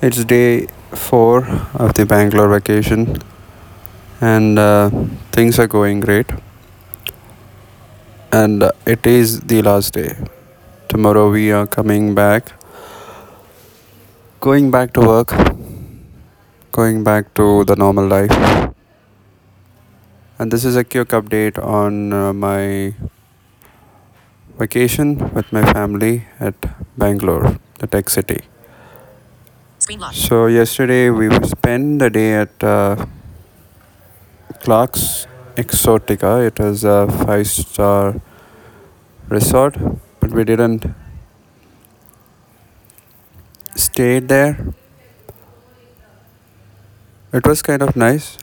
It's day four of the Bangalore vacation, and uh, things are going great. And uh, it is the last day. Tomorrow we are coming back, going back to work, going back to the normal life. And this is a quick update on uh, my vacation with my family at Bangalore, the tech city. So yesterday we spent the day at uh, Clark's Exotica. It was a five-star resort, but we didn't stay there. It was kind of nice.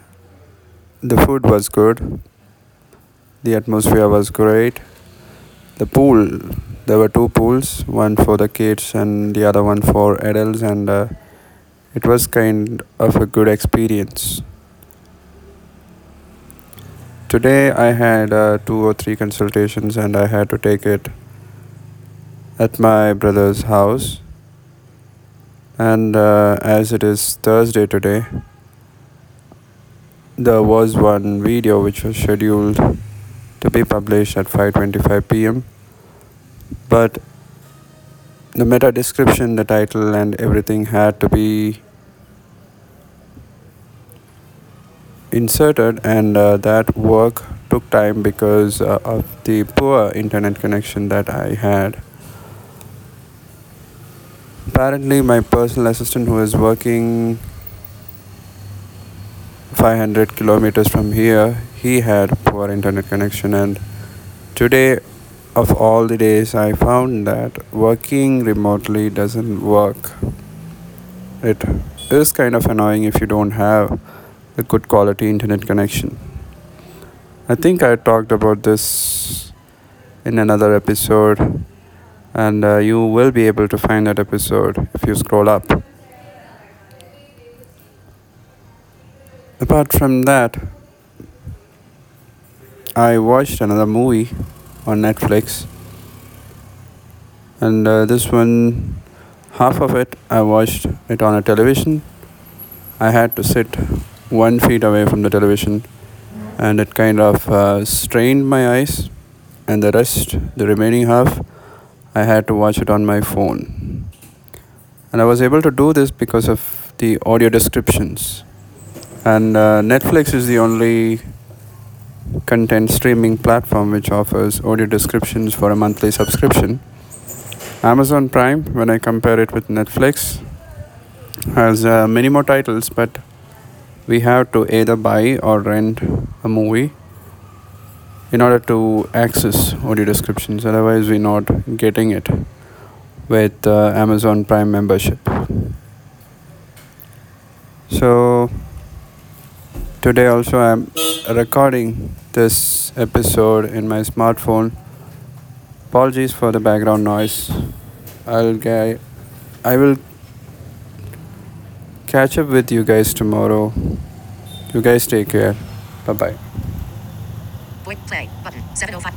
The food was good. The atmosphere was great. The pool, there were two pools, one for the kids and the other one for adults, and uh, it was kind of a good experience. Today I had uh, two or three consultations and I had to take it at my brother's house. And uh, as it is Thursday today, there was one video which was scheduled to be published at 5:25 p.m. But the meta description, the title, and everything had to be inserted, and uh, that work took time because uh, of the poor internet connection that I had. Apparently, my personal assistant, who is working 500 kilometers from here, he had poor internet connection, and today, of all the days, I found that working remotely doesn't work. It is kind of annoying if you don't have a good quality internet connection. I think I talked about this in another episode, and uh, you will be able to find that episode if you scroll up. Apart from that, I watched another movie on Netflix, and uh, this one, half of it, I watched it on a television. I had to sit one feet away from the television, and it kind of uh, strained my eyes. And the rest, the remaining half, I had to watch it on my phone. And I was able to do this because of the audio descriptions. And uh, Netflix is the only content streaming platform which offers audio descriptions for a monthly subscription. Amazon Prime, when I compare it with Netflix, has uh, many more titles, but we have to either buy or rent a movie in order to access audio descriptions. Otherwise, we're not getting it with uh, Amazon Prime membership. So today also I'm recording this episode in my smartphone. Apologies for the background noise. I'll get I will catch up with you guys tomorrow. You guys take care. Bye bye. Play button. 705.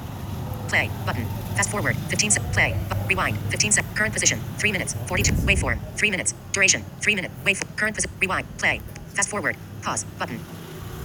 Play button. Fast forward. 15 sec. Play. Rewind. 15 sec. Current position. 3 minutes. 42. Waveform. 3 minutes. Duration. 3 minute. Wave. Current position. Rewind. Play. Fast forward. Pause button.